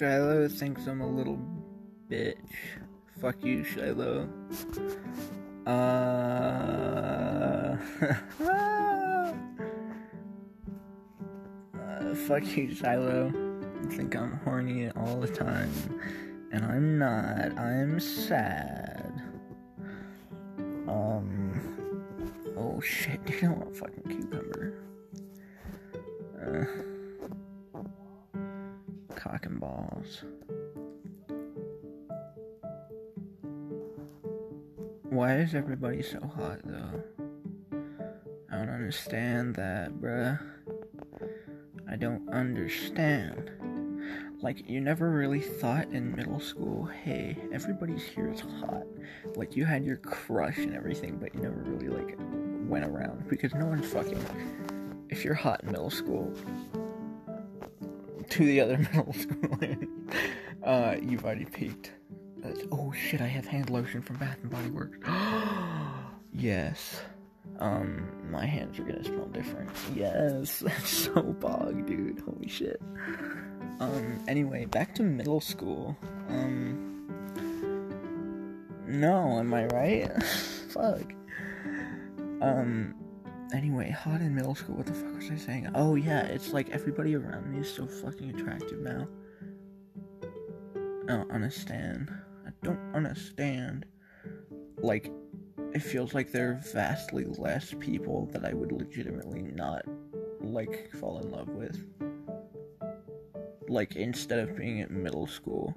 Shiloh thinks I'm a little bitch. Fuck you, Shiloh. Uh, uh fuck you, Shiloh. I think I'm horny all the time. And I'm not. I'm sad. Um. Oh shit, dude, I want fucking cucumber. Uh, cock and balls. Why is everybody so hot though? I don't understand that, bruh. I don't understand. Like, you never really thought in middle school, hey, everybody's here is hot. Like, you had your crush and everything, but you never really, like, went around because no one's fucking. If you're hot in middle school, to the other middle school, uh, you've already peaked. That's, oh shit! I have hand lotion from Bath and Body Works. yes. Um, my hands are gonna smell different. Yes, that's so bog, dude. Holy shit. Um, anyway, back to middle school. Um, no, am I right? Fuck. Um, anyway, hot in middle school. What the fuck was I saying? Oh yeah, it's like everybody around me is so fucking attractive now. I don't understand. I don't understand. Like, it feels like there are vastly less people that I would legitimately not like fall in love with. Like, instead of being in middle school,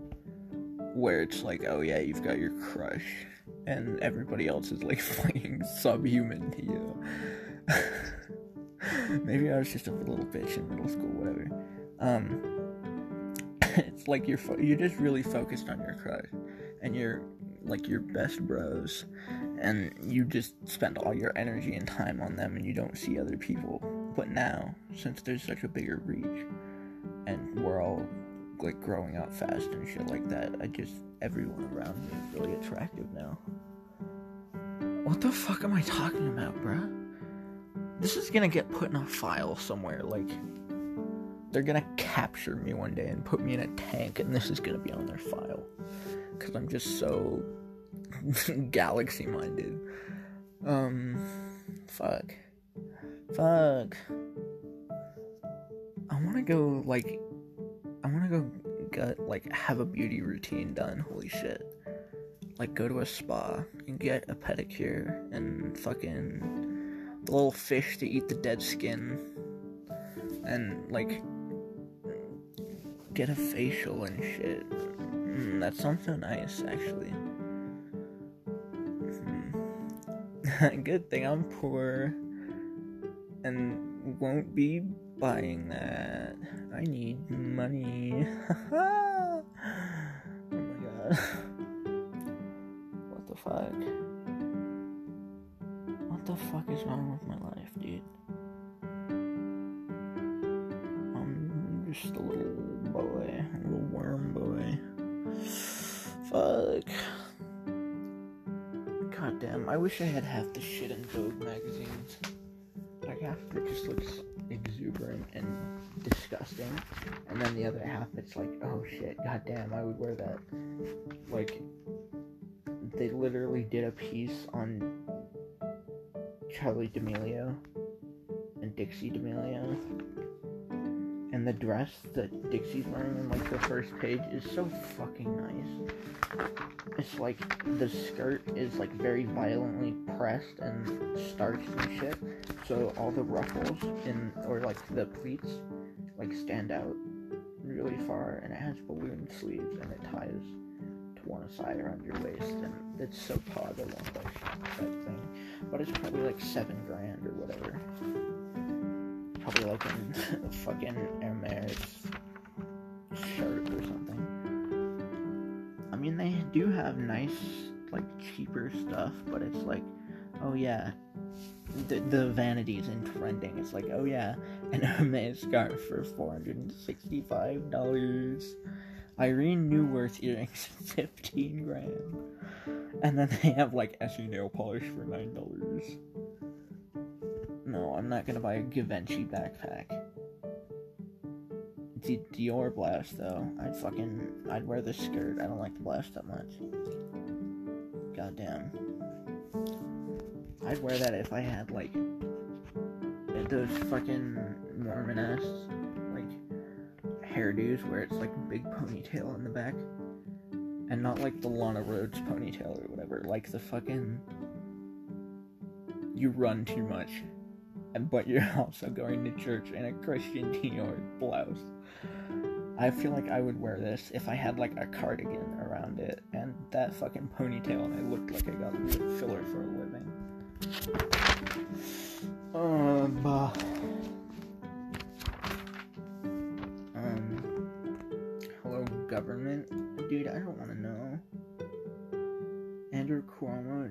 where it's like, oh yeah, you've got your crush, and everybody else is like fucking subhuman to you. Maybe I was just a little bitch in middle school, whatever. Um, it's like you're fo- you're just really focused on your crush, and you're like your best bros, and you just spend all your energy and time on them, and you don't see other people. But now, since there's such a bigger reach, and we're all like growing up fast and shit like that, I just everyone around me is really attractive now. What the fuck am I talking about, bruh? This is gonna get put in a file somewhere. Like, they're gonna capture me one day and put me in a tank, and this is gonna be on their file. Because I'm just so galaxy minded. Um, fuck. Fuck. I wanna go, like, I wanna go get, like, have a beauty routine done. Holy shit like go to a spa and get a pedicure and fucking the little fish to eat the dead skin and like get a facial and shit. Mm, that sounds so nice, actually. Hmm. Good thing I'm poor and won't be buying that. I need money. oh my god what the fuck? What the fuck is wrong with my life, dude? I'm just a little boy, a little worm boy. Fuck. God damn, I wish I had half the shit in Vogue magazines. Like half of it just looks exuberant and disgusting, and then the other half it's like, oh shit, god damn, I would wear that. Like, they literally did a piece on Charli D'Amelio and Dixie D'Amelio. And the dress that Dixie's wearing in like the first page is so fucking nice. It's like the skirt is like very violently pressed and starched and shit. So all the ruffles in or like the pleats like stand out really far and it has balloon sleeves and it ties one side around your waist, and it's so want that, that thing. But it's probably like seven grand or whatever. Probably like a fucking Hermes shirt or something. I mean, they do have nice, like cheaper stuff, but it's like, oh yeah, the, the vanities in trending. It's like, oh yeah, an Hermes scarf for four hundred and sixty-five dollars. Irene Neuwirth earrings, 15 grand. And then they have like Essie nail polish for $9. No, I'm not gonna buy a Givenchy backpack. the Dior blouse though. I'd fucking I'd wear the skirt. I don't like the blouse that much. Goddamn. I'd wear that if I had like those fucking Mormon ass hairdos where it's like a big ponytail in the back. And not like the Lana Rhoades ponytail or whatever, like the fucking you run too much but you're also going to church in a Christian Dior blouse. I feel like I would wear this if I had like a cardigan around it and that fucking ponytail and I looked like I got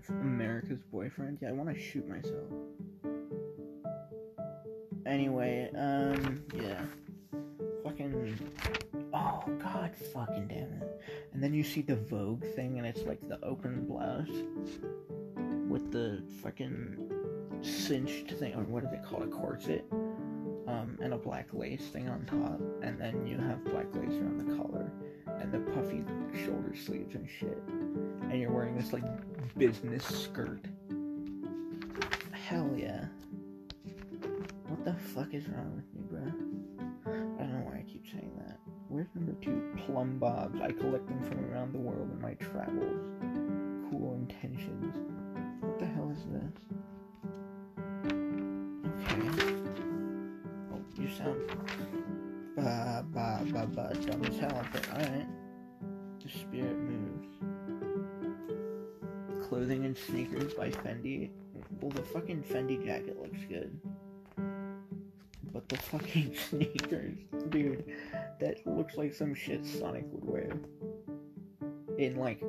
America's boyfriend? Yeah, I want to shoot myself. Anyway, um, yeah. Fucking. Oh, god fucking damn it. And then you see the Vogue thing, and it's like the open blouse with the fucking cinched thing, or what do they call it? Corset. Um, and a black lace thing on top, and then you have black lace around the collar, and the puffy shoulder sleeves and shit. And you're wearing this like business skirt. Hell yeah. What the fuck is wrong with me, bro? I don't know why I keep saying that. Where's number two? Plumb bobs. I collect them from around the world in my travels. Cool intentions. What the hell is this? Okay. Sound ba ba ba ba dumb as alright. The spirit moves. Clothing and sneakers by Fendi. Well, the fucking Fendi jacket looks good but the fucking sneakers, dude, that looks like some shit Sonic would wear. In like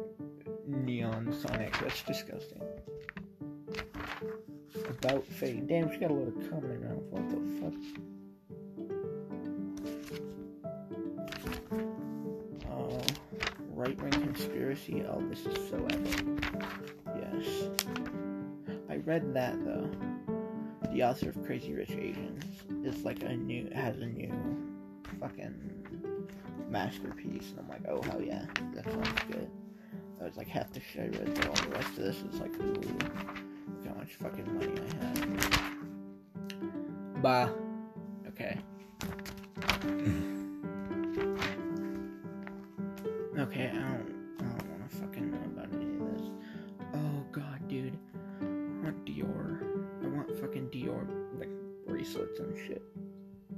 neon Sonic, that's disgusting. About fate. Damn, she got a lot of cum in. What the conspiracy. Oh, this is so epic. Yes. I read that though the author of Crazy Rich Asians is like a new has a new fucking masterpiece, and I'm like, oh hell yeah, that sounds good. I was like half the shit I read, but all the rest of this is like, ooh, look how much fucking money I have. Bah. Dior like bracelets and shit.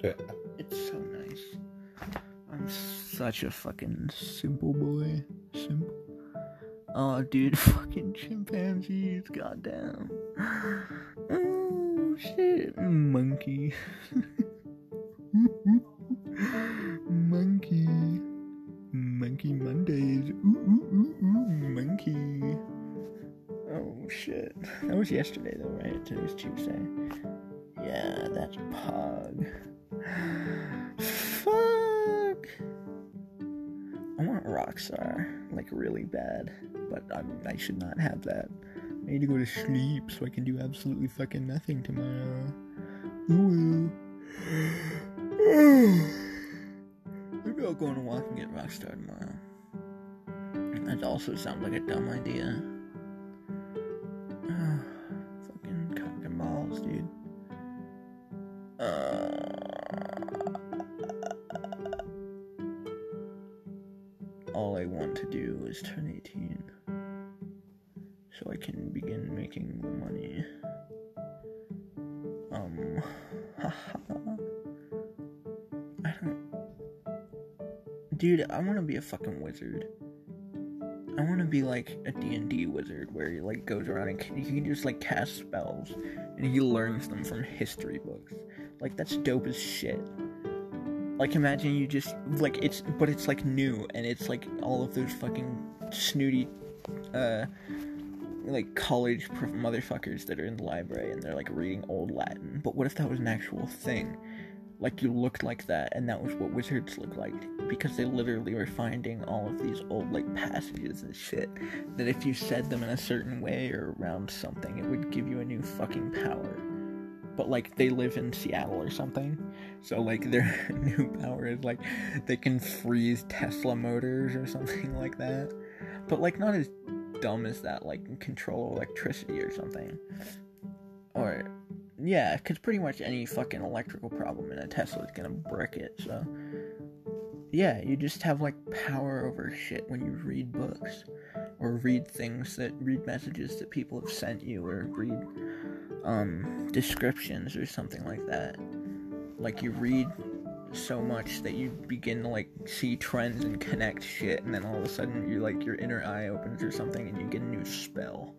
Yeah. It's so nice. I'm such a fucking simple boy. Simple. Oh, dude, fucking chimpanzees, goddamn. Oh, shit. Monkey. Monkey. Monkey Mondays. Ooh, ooh, ooh, ooh, monkey. Oh, shit. That was yesterday, though, right? Today's Tuesday. Yeah, that's Pog. Fuck. I want Rockstar, like really bad, but I'm, I should not have that. I need to go to sleep so I can do absolutely fucking nothing tomorrow. Ooh. Maybe I'll go on a walk and get Rockstar tomorrow. That also sounds like a dumb idea. All I want to do is turn 18 so I can begin making money. Um, I don't. Dude, I want to be a fucking wizard. I want to be like a D&D wizard where he like goes around and he can just like cast spells and he learns them from history books. Like that's dope as shit. Like imagine you just like it's but it's like new and it's like all of those fucking snooty uh like college motherfuckers that are in the library and they're like reading old Latin. But what if that was an actual thing? Like you looked like that and that was what wizards looked like because they literally were finding all of these old like passages and shit that if you said them in a certain way or around something it would give you a new fucking power. But like they live in Seattle or something. So like their new power is like they can freeze Tesla motors or something like that. But like not as dumb as that, like control electricity or something. Or yeah, because pretty much any fucking electrical problem in a Tesla is gonna brick it. So yeah, you just have like power over shit when you read books or read things that read messages that people have sent you or read um, descriptions or something like that. Like you read so much that you begin to like see trends and connect shit, and then all of a sudden you like your inner eye opens or something, and you get a new spell.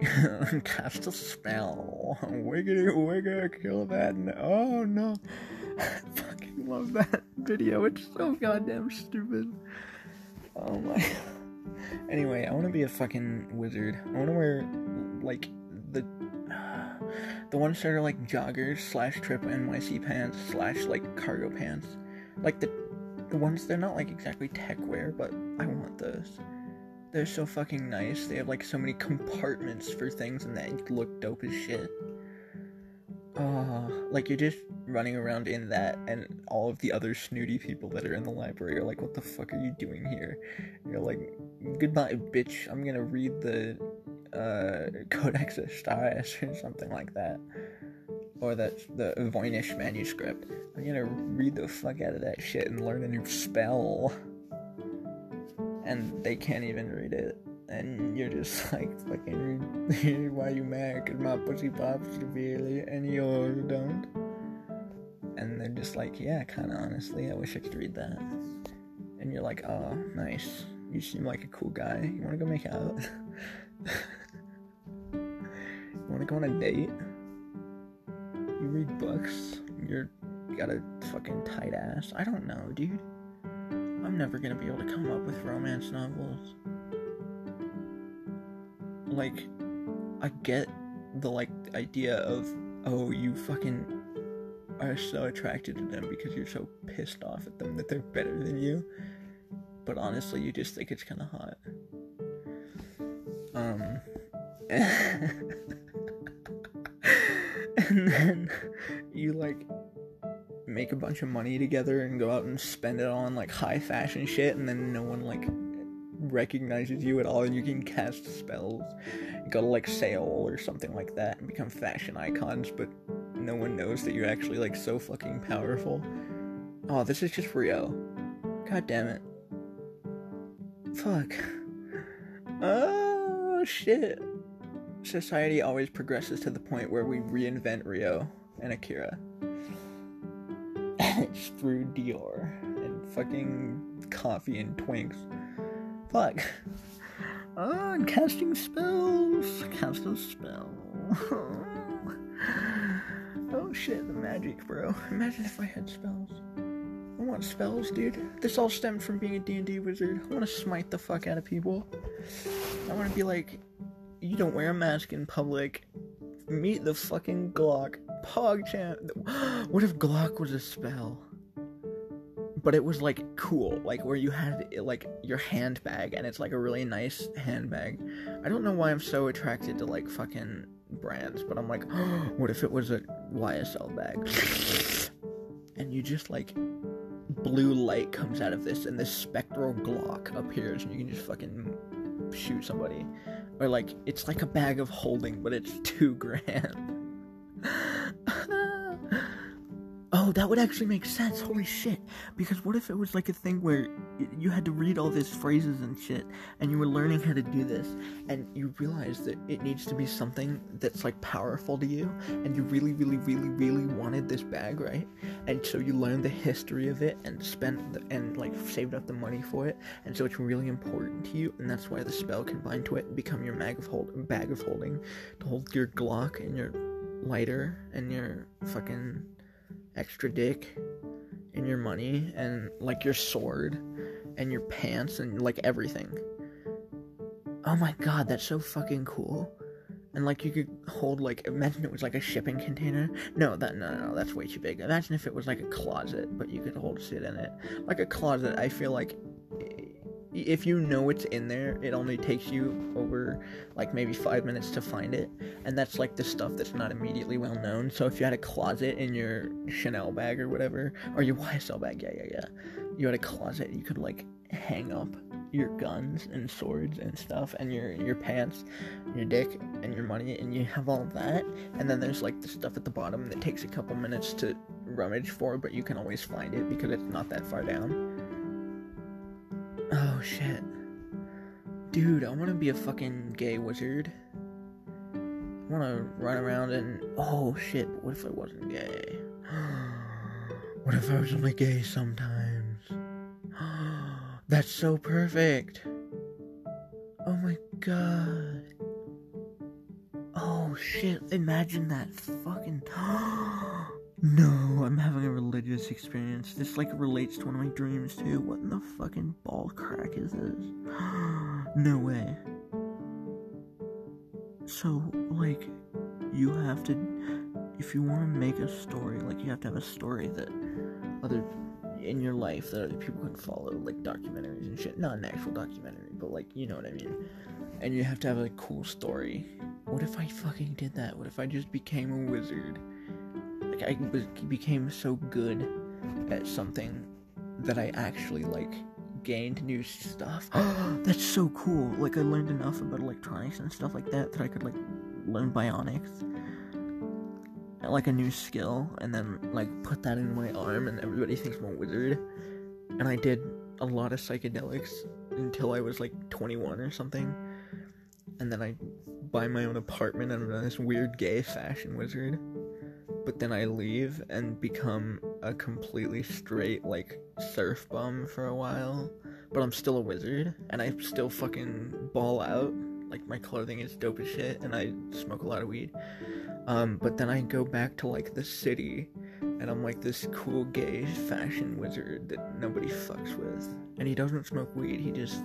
Cast a spell. We're gonna kill that. oh no! I fucking love that video. It's so goddamn stupid. Oh my. Anyway, I want to be a fucking wizard. I want to wear like the the ones that are like joggers slash Tripp NYC pants slash like cargo pants. Like the the ones they're not like exactly tech wear, but I want those. They're so fucking nice. They have like so many compartments for things and they look dope as shit. Uh, like you're just running around in that, and all of the other snooty people that are in the library are like, "What the fuck are you doing here?" You're like, "Goodbye, bitch. I'm gonna read the uh, Codex Alistair or something like that, or that the Voynich manuscript. I'm gonna read the fuck out of that shit and learn a new spell." And they can't even read it. And you're just like fucking why you mad? Cause my pussy pops severely and yours don't. And they're just like yeah kind of honestly i wish i could read that. And you're like oh nice. You seem like a cool guy. You want to go make out want to go on a date? You read books? You're you got a fucking tight ass? I don't know dude. I'm never gonna be able to come up with romance novels. Like I get the like idea of oh you fucking are so attracted to them because you're so pissed off at them that they're better than you. But honestly, you just think it's kind of hot. Um and then you like make a bunch of money together and go out and spend it on like high fashion shit and then no one like recognizes you at all and you can cast spells go to like sale or something like that and become fashion icons but no one knows that you're actually like so fucking powerful. Oh this is just Rio god damn it. Fuck. Oh shit society always progresses to the point where we reinvent Rio and Akira it's through Dior and fucking coffee and twinks Fuck. Oh, casting spells. Cast a spell. oh shit, the magic, bro. Imagine if I had spells. I want spells, dude. This all stemmed from being a D&D wizard. I want to smite the fuck out of people. I want to be like, you don't wear a mm. mask in public. Meet the fucking Glock. PogChamp. What if Glock was a spell? but it was like cool, like where you had like your handbag, and it's like a really nice handbag. I don't know why I'm so attracted to like fucking brands, but I'm like, oh, what if it was a YSL bag? and you just like blue light comes out of this, and this spectral Glock appears, and you can just fucking shoot somebody. Or like it's like a bag of holding, but it's two grand. Oh, that would actually make sense. Holy shit. Because what if it was like a thing where you had to read all these phrases and shit, and you were learning how to do this, and you realized that it needs to be something that's like powerful to you, and you really, really, really, really wanted this bag, right? And so you learned the history of it and spent the, and like saved up the money for it, and so it's really important to you, and that's why the spell can bind to it and become your bag of hold bag of holding to hold your Glock and your lighter and your fucking extra dick and your money and like your sword and your pants and like everything. Oh my god, that's so fucking cool. And like you could hold like imagine it was like a shipping container. No, that no no, no that's way too big. Imagine if it was like a closet, but you could hold shit in it. Like a closet, I feel like if you know it's in there, it only takes you over like maybe five minutes to find it, and that's like the stuff that's not immediately well known. So if you had a closet in your Chanel bag or whatever, or your YSL bag, yeah, yeah, yeah, you had a closet, you could like hang up your guns and swords and stuff and your your pants your dick and your money and you have all that. And then there's like the stuff at the bottom that takes a couple minutes to rummage for but you can always find it because it's not that far down oh shit dude i want to be a fucking gay wizard i want to run around and oh shit what if i wasn't gay what if i was only gay sometimes that's so perfect. Oh my god. Oh shit, imagine that fucking. No, I'm having a religious experience. This like relates to one of my dreams too. What in the fucking ball crack is this? no way. So, like, you have to. If you want to make a story, like, you have to have a story that other in your life that other people can follow, like documentaries and shit. Not an actual documentary, but like you know what I mean. And you have to have a cool story. What if I fucking did that? What if I just became a wizard? Like I became so good at something that I actually like gained new stuff. That's so cool. Like I learned enough about electronics and stuff like that that I could like learn bionics like a new skill and then like put that in my arm and everybody thinks I'm a wizard. And I did a lot of psychedelics until I was like 21 or something. And then I buy my own apartment and I'm this weird gay fashion wizard. But then I leave and become a completely straight like surf bum for a while. But I'm still a wizard and I still fucking ball out. Like my clothing is dope as shit and I smoke a lot of weed. Um, but then I go back to like the city and I'm like this cool gay fashion wizard that nobody fucks with. And he doesn't smoke weed, he just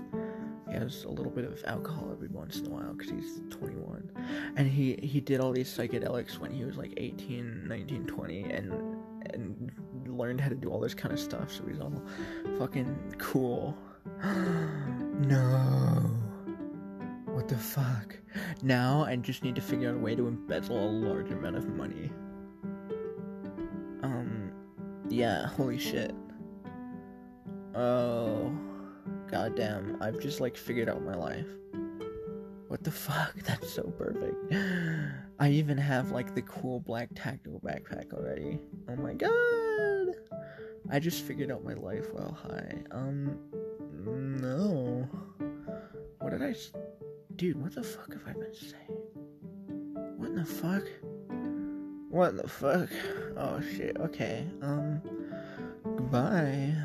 he has a little bit of alcohol every once in a while because he's 21. And he, he did all these psychedelics when he was like 18, 19, 20 and and learned how to do all this kind of stuff, so he's all fucking cool. no. What the fuck? Now I just need to figure out a way to embezzle a large amount of money. Um, yeah, holy shit. Oh, goddamn, I've just like figured out my life. What the fuck? That's so perfect. I even have like the cool black tactical backpack already. Oh my god! I just figured out my life while high. Um, no. What did I? Dude, what the fuck have I been saying? What the fuck? What the fuck? Oh shit, okay. Um, goodbye.